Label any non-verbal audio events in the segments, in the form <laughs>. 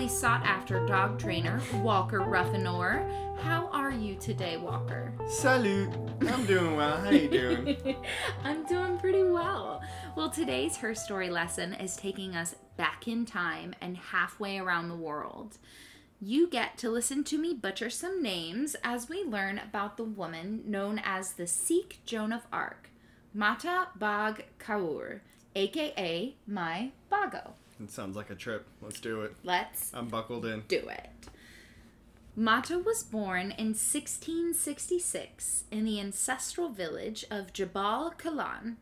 highly sought after dog trainer Walker Ruffinor. How are you today, Walker? Salut. I'm doing well. How are you doing? <laughs> I'm doing pretty well. Well, today's Her Story lesson is taking us back in time and halfway around the world. You get to listen to me butcher some names as we learn about the woman known as the Sikh Joan of Arc, Mata Bhag Kaur, aka Mai Bhago. It sounds like a trip. Let's do it. Let's I'm buckled in. do it. Mata was born in 1666 in the ancestral village of Jabal Kalan,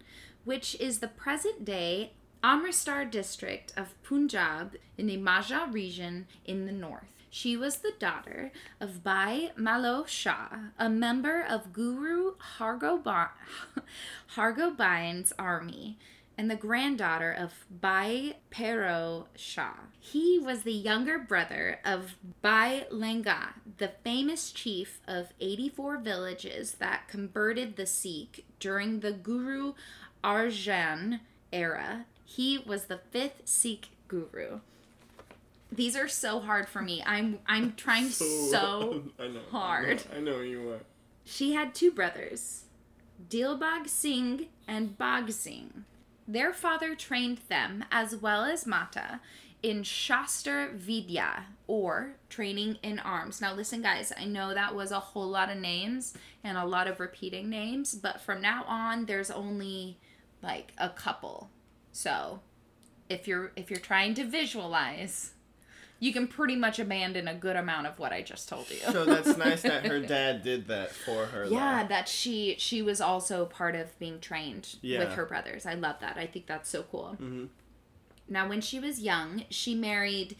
which is the present day Amritsar district of Punjab in the Majha region in the north. She was the daughter of Bhai Malo Shah, a member of Guru <laughs> Hargobind, Hargobind's army, and the granddaughter of Bhai Pero Shah. He was the younger brother of Bhai Langah, the famous chief of 84 villages that converted the Sikh during the Guru Arjan era. He was the fifth Sikh guru. These are so hard for me. I'm I'm trying so, I know, hard. I know, I know you are. She had two brothers, Dilbag Singh and Bhag Singh. Their father trained them, as well as Mata, in Shastra Vidya, or training in arms. Now, listen, guys, I know that was a whole lot of names and a lot of repeating names, but from now on, there's only like a couple. So, if you're if you're trying to visualize, you can pretty much abandon a good amount of what I just told you. So that's nice that her <laughs> dad did that for her. yeah though. that she she was also part of being trained Yeah. with her brothers i love that i think that's so cool Mhm. now when she was young she married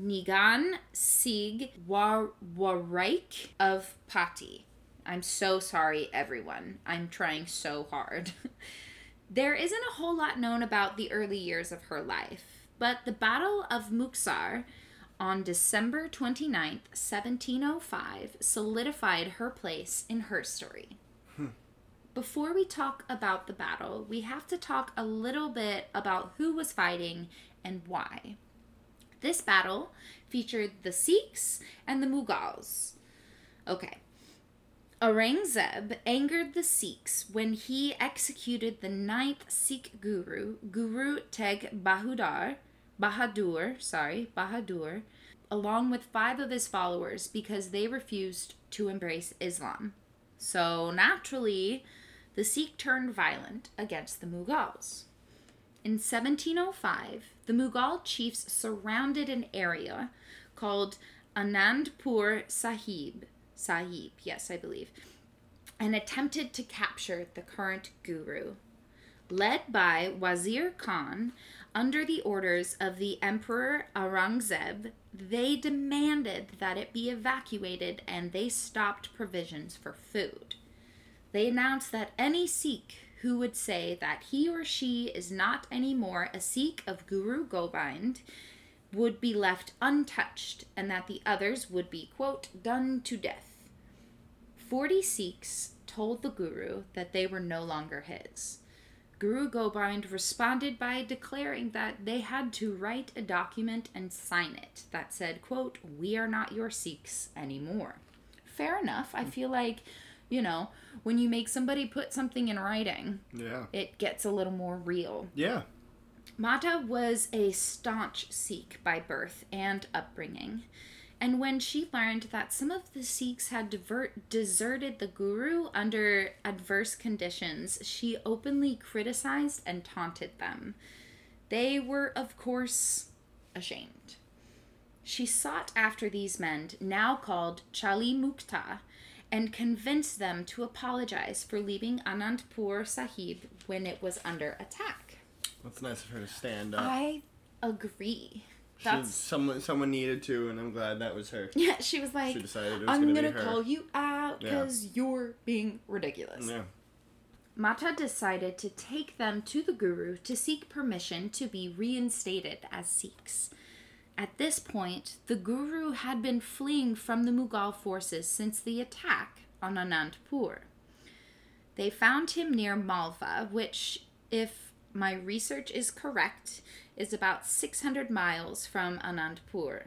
nigan sig War- waraik of pati i'm so sorry everyone i'm trying so hard <laughs> there isn't a whole lot known about the early years of her life but the battle of Muktsar on December 29th, 1705, solidified her place in her story. Hmm. Before we talk about the battle, we have to talk a little bit about who was fighting and why. This battle featured the Sikhs and the Mughals. Okay. Aurangzeb angered the Sikhs when he executed the ninth Sikh guru, Guru Teg Bahadur, Bahadur, sorry, Bahadur, along with five of his followers because they refused to embrace Islam. So naturally, the Sikh turned violent against the Mughals. In 1705, the Mughal chiefs surrounded an area called Anandpur Sahib, Sahib, yes, I believe, and attempted to capture the current guru. Led by Wazir Khan, under the orders of the Emperor Aurangzeb, they demanded that it be evacuated and they stopped provisions for food. They announced that any Sikh who would say that he or she is not anymore a Sikh of Guru Gobind would be left untouched and that the others would be, quote, done to death. Forty Sikhs told the Guru that they were no longer his. Guru Gobind responded by declaring that they had to write a document and sign it that said, quote, we are not your Sikhs anymore. Fair enough. I feel like, you know, when you make somebody put something in writing, Yeah. it gets a little more real. Yeah. Mata was a staunch Sikh by birth and upbringing. And when she learned that some of the Sikhs had divert, deserted the Guru under adverse conditions, she openly criticized and taunted them. They were, of course, ashamed. She sought after these men, now called Chali Mukta, and convinced them to apologize for leaving Anandpur Sahib when it was under attack. That's nice of her to stand up. I agree. She- That's someone someone needed to, and I'm glad that was her. yeah. She was like, She decided it was "I'm gonna, gonna, be her. call you out Yeah. because you're being ridiculous." Yeah. Mata decided to take them to the Guru to seek permission to be reinstated as Sikhs. At this point, the Guru had been fleeing from the Mughal forces since the attack on Anandpur. They found him near Malva, which, if my research is correct, is about 600 miles from Anandpur.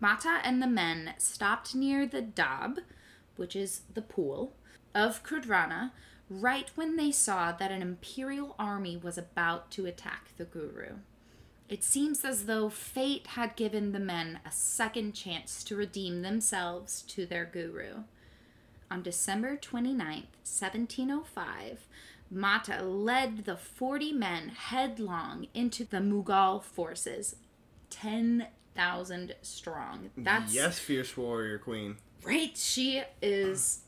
Mata and the men stopped near the Dab, which is the pool, of Khidrana right when they saw that an imperial army was about to attack the Guru. It seems as though fate had given the men a second chance to redeem themselves to their guru. On December 29th, 1705, Mata led the 40 men headlong into the Mughal forces, 10,000 strong. That's yes, fierce warrior queen. right. She is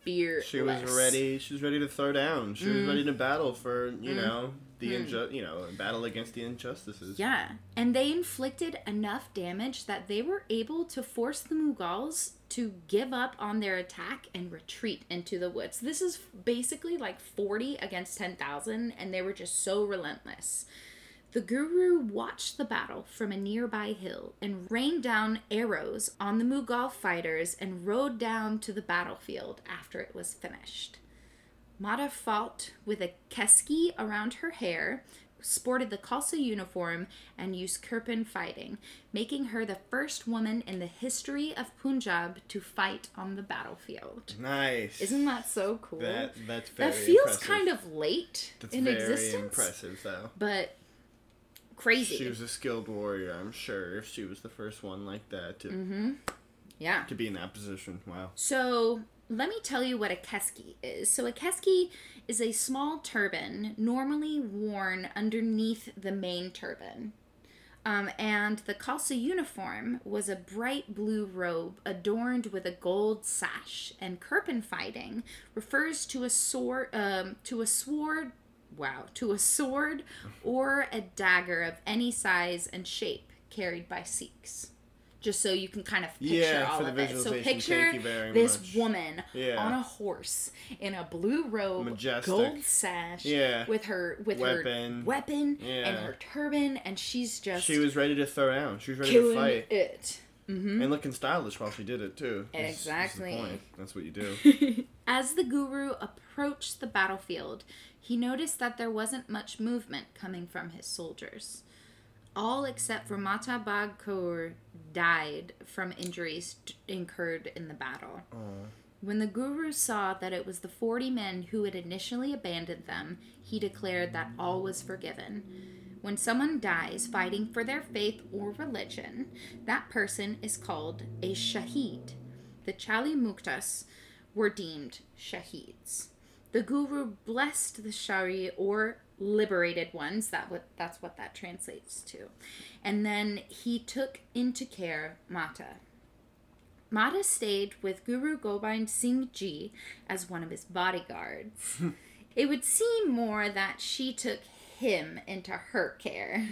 fearless. She was ready. She was ready to throw down. She Mm. was ready to battle for you know the inju- you know battle against the injustices. Yeah, and they inflicted enough damage that they were able to force the Mughals to give up on their attack and retreat into the woods. This is basically like 40 against 10,000, and they were just so relentless. The Guru watched the battle from a nearby hill and rained down arrows on the Mughal fighters and rode down to the battlefield after it was finished. Mata fought with a keski around her hair, sported the Khalsa uniform, and used Kirpan fighting, making her the first woman in the history of Punjab to fight on the battlefield. Nice. Isn't that so cool? that that's very that feels impressive. kind of late that's in very existence, impressive though. but crazy. She was a skilled warrior, I'm sure. If she was the first one like that to Mm-hmm. yeah. to be in that position, wow. So let me tell you what a keski is. So a keski is a small turban normally worn underneath the main turban. Um, and the Khalsa uniform was a bright blue robe adorned with a gold sash. And Kirpan fighting refers to a sword, um, to a sword, wow, to a sword or a dagger of any size and shape carried by Sikhs. Just so you can kind of picture Yeah, all of it. So picture thank you very this much. woman Yeah. on a horse in a blue robe, Majestic. gold sash, Yeah. with her with Weapon. her weapon and her turban, and she's just She was ready to throw down. She was ready to fight. it. Mm-hmm. And looking stylish while she did it too. That's- that's Exactly. point. That's what you do. <laughs> As the guru approached the battlefield, he noticed that there wasn't much movement coming from his soldiers. All except for Mata Bhag died from injuries t- incurred in the battle. Oh. When the guru saw that it was the 40 men who had initially abandoned them, he declared that all was forgiven. When someone dies fighting for their faith or religion, that person is called a shaheed. The Chali Muktas were deemed shaheeds. The guru blessed the shari or liberated ones. That what that's what that translates to. And then he took into care Mata. Mata stayed with Guru Gobind Singh Ji as one of his bodyguards. Hmm. it would seem more that she took him into her care.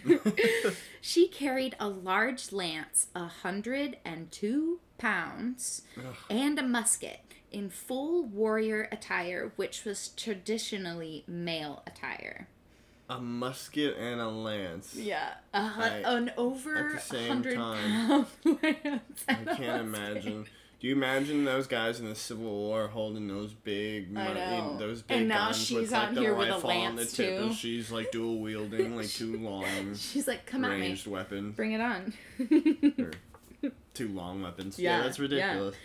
<laughs> she carried a large lance, a hundred and two pounds, and a musket in full warrior attire, which was traditionally male attire. A musket and a lance. Yeah, a hun- I- an over at the same hundred time, pound <laughs> lance. I can't <laughs> imagine. Do you imagine those guys in the Civil War holding those big, know. those big And now guns she's with like the here with a rifle on the lance, tip, too. and she's like dual wielding like two <laughs> long She's like, "Come at me, ranged weapons, bring it on." two long weapons. Yeah, Yeah, that's yeah. ridiculous.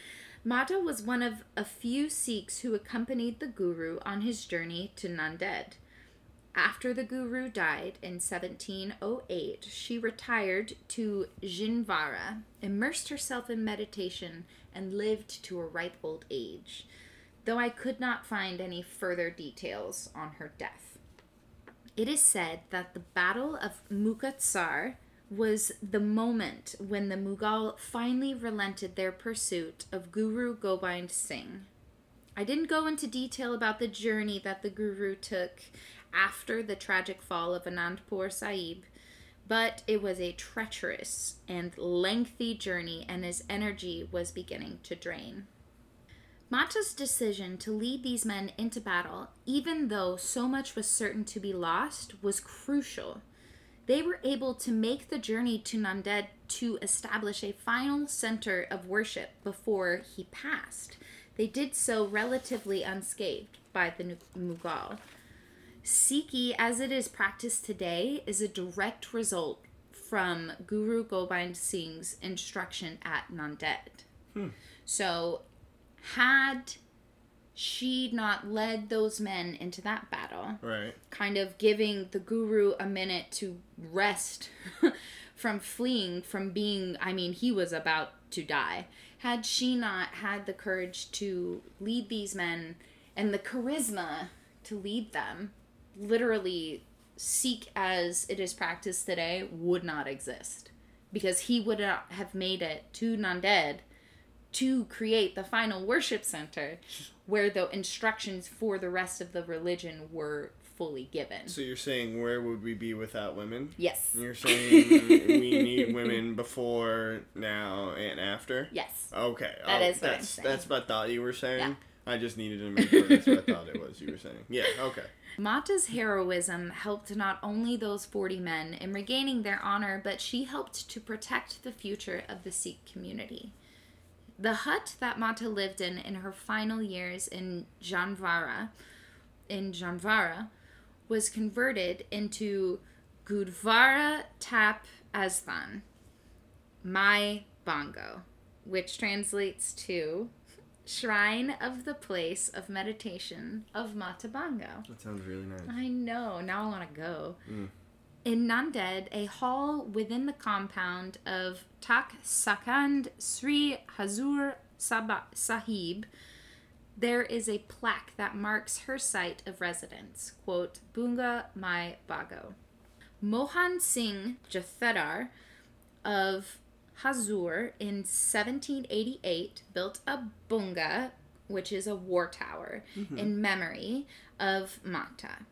Mata was one of a few Sikhs who accompanied the Guru on his journey to Nanded. After the Guru died in 1708, she retired to Jinvara, immersed herself in meditation, and lived to a ripe old age, though I could not find any further details on her death. It is said that the Battle of Mukatsar was the moment when the Mughal finally relented their pursuit of Guru Gobind Singh. I didn't go into detail about the journey that the Guru took after the tragic fall of Anandpur Sahib, but it was a treacherous and lengthy journey, and his energy was beginning to drain. Mata's decision to lead these men into battle, even though so much was certain to be lost, was crucial. They were able to make the journey to Nanded to establish a final center of worship before he passed. They did so relatively unscathed by the Mughal. Sikhi, as it is practiced today, is a direct result from Guru Gobind Singh's instruction at Nanded. Hmm. So, had she not led those men into that battle, Right. kind of giving the guru a minute to rest <laughs> from fleeing from being i mean he was about to die had she not had the courage to lead these men and the charisma to lead them literally seek as it is practiced today would not exist because he would not have made it to Nanded to create the final worship center where the instructions for the rest of the religion were fully given. So you're saying where would we be without women? Yes. You're saying we <laughs> need women before, now, and after? Yes. Okay. That oh, is what I'm that's, saying. That's what I thought you were saying. Yeah. I just needed to make sure that's what I thought it was you were saying. Yeah, okay. Mata's heroism helped not only those 40 men in regaining their honor, but she helped to protect the future of the Sikh community. The hut that Mata lived in in her final years in Janvara, in Janvara, was converted into Gurdwara Tap Asthan, my Bongo, which translates to Shrine of the Place of Meditation of Mata Bongo. That sounds really nice. I know. Now I want to go. Mm. In Nanded, a hall within the compound of Takht Sachkhand Sri Hazur Saba- Sahib, there is a plaque that marks her site of residence. Quote, Bunga Mai Bhago. Mohan Singh Jathedar of Hazur in 1788 built a bunga, which is a war tower, mm-hmm. in memory of Mata.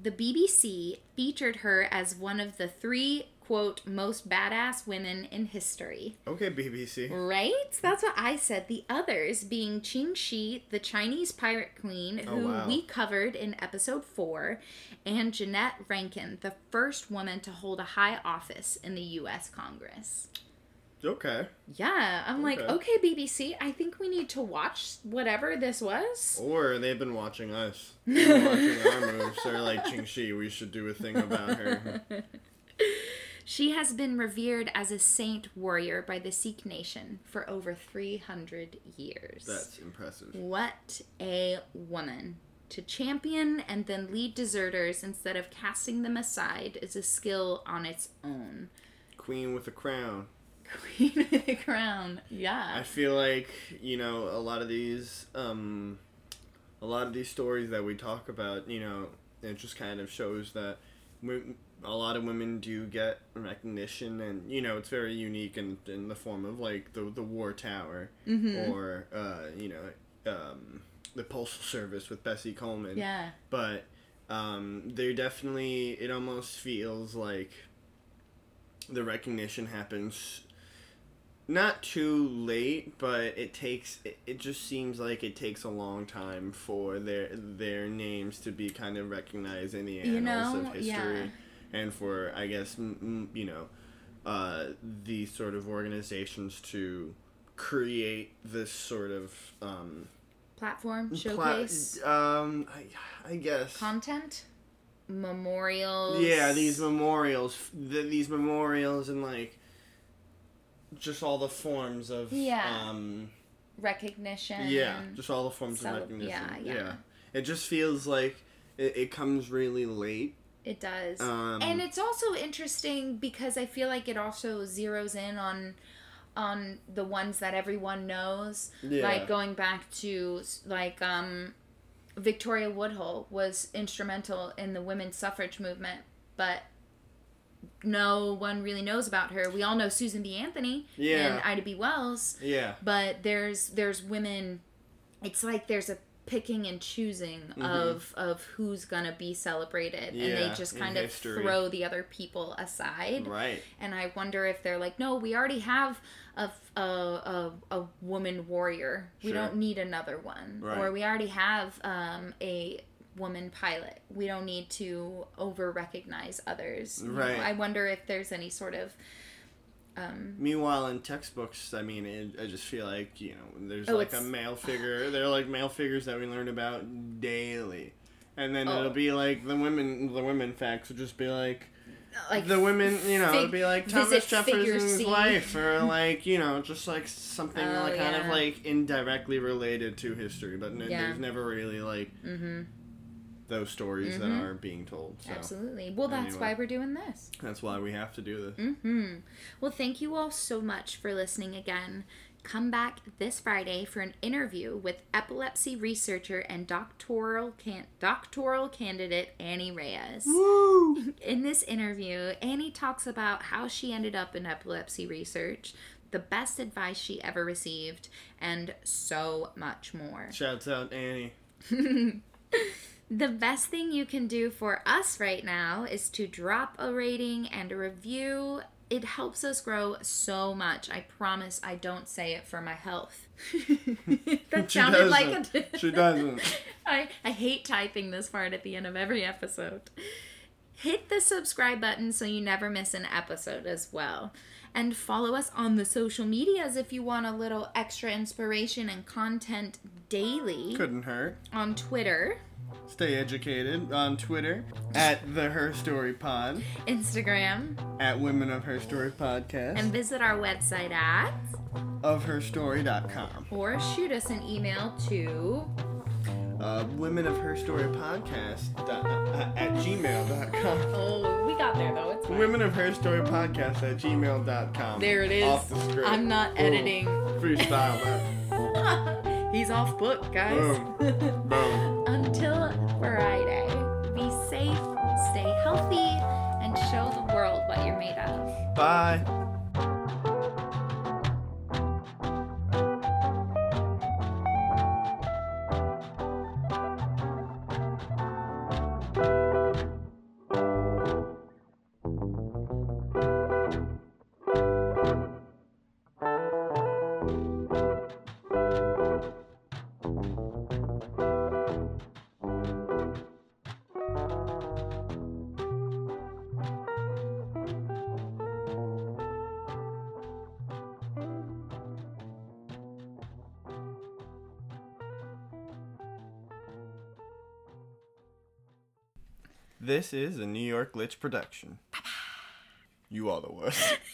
The BBC featured her as one of the three, quote, most badass women in history. Okay, BBC. Right? That's what I said. The others being Qing Shi, the Chinese pirate queen, Oh, who wow. we covered in episode four, and Jeannette Rankin, the first woman to hold a high office in the U.S. Congress. Okay. Yeah, I'm like, Okay. okay, BBC, I think we need to watch whatever this was. Or they've been watching us. <laughs> They've been watching our moves. They're like, Ching Shi, we should do a thing about her. <laughs> She has been revered as a saint warrior by the Sikh nation for over 300 years. That's impressive. What a woman. To champion and then lead deserters instead of casting them aside is a skill on its own. Queen with a crown. Queen with a crown. Yeah. I feel like you know a lot of these, um, a lot of these stories that we talk about. You know, it just kind of shows that we, a lot of women do get recognition, and you know, it's very unique in in the form of like the the war tower Mm-hmm. or uh, you know, um, the postal service with Bessie Coleman. Yeah. but um, there definitely it almost feels like the recognition happens not too late but it takes it, it just seems like it takes a long time for their their names to be kind of recognized in the annals You know, of history yeah. and for i guess m- m- you know uh, these sort of organizations to create this sort of um, Platform, pla- showcase, um, I, I guess content, memorials. yeah, these memorials, th- these memorials, and like just all the forms of Yeah. um, recognition. yeah, just all the forms Cele- of recognition. yeah, yeah. it just feels like it, it comes really late. It does. Um, and it's also interesting because I feel like it also zeroes in on on the ones that everyone knows. Yeah. Like going back to like um Victoria Woodhull was instrumental in the women's suffrage movement, but no one really knows about her. We all know Susan B. Anthony Yeah. and Ida B. Wells, yeah, but there's there's women it's like there's a picking and choosing of of who's gonna be celebrated and Mm-hmm. They just kind of history. throw the other people aside right. and i wonder if they're like no we already have a a, a, a woman warrior we Sure. don't need another one Right. or we already have um, a woman pilot we don't need to over recognize others You know, Right. i wonder if there's any sort of Um, Meanwhile, in textbooks, I mean, it, I just feel like you know, there's Oh, like a male figure. They're like male figures that we learn about daily, and then Oh. it'll be like the women. The women facts would just be like like the women. You know, fig- it'd be like Thomas Jefferson's C. wife, or like you know, just like something Oh, like kind of like indirectly related to history, but n- Yeah. there's never really like hmm those stories Mhm. that are being told. So Absolutely. Well, that's Anyway. why we're doing this. that's why we have to do this. hmm Well, thank you all so much for listening again. Come back this Friday for an interview with epilepsy researcher and doctoral can- doctoral candidate Annie Reyes. Woo! <laughs> In this interview, Annie talks about how she ended up in epilepsy research, the best advice she ever received, and so much more. Shouts out Annie. <laughs> The best thing you can do for us right now is to drop a rating and a review. It helps us grow so much. I promise I don't say it for my health. <laughs> that She sounded like a. doesn't. She doesn't. <laughs> I, I hate typing this part at the end of every episode. Hit the subscribe button so you never miss an episode as well. And follow us on the social medias if you want a little extra inspiration and content daily. Couldn't hurt. On Twitter, Stay educated on Twitter at the Her Story Pod, Instagram, at Women of Her Story Podcast, and visit our website at of herstory.com. or shoot us an email to Uh, Women of Her Story Podcast uh, at gmail.com. Women of Her Story Podcast at gmail.com. there it is Off the script. i'm not Boom. editing Freestyle <laughs> he's off book guys Boom. <laughs> until friday be safe stay healthy and show the world what you're made of Bye. This is a New York Glitch production. You are the worst. <laughs>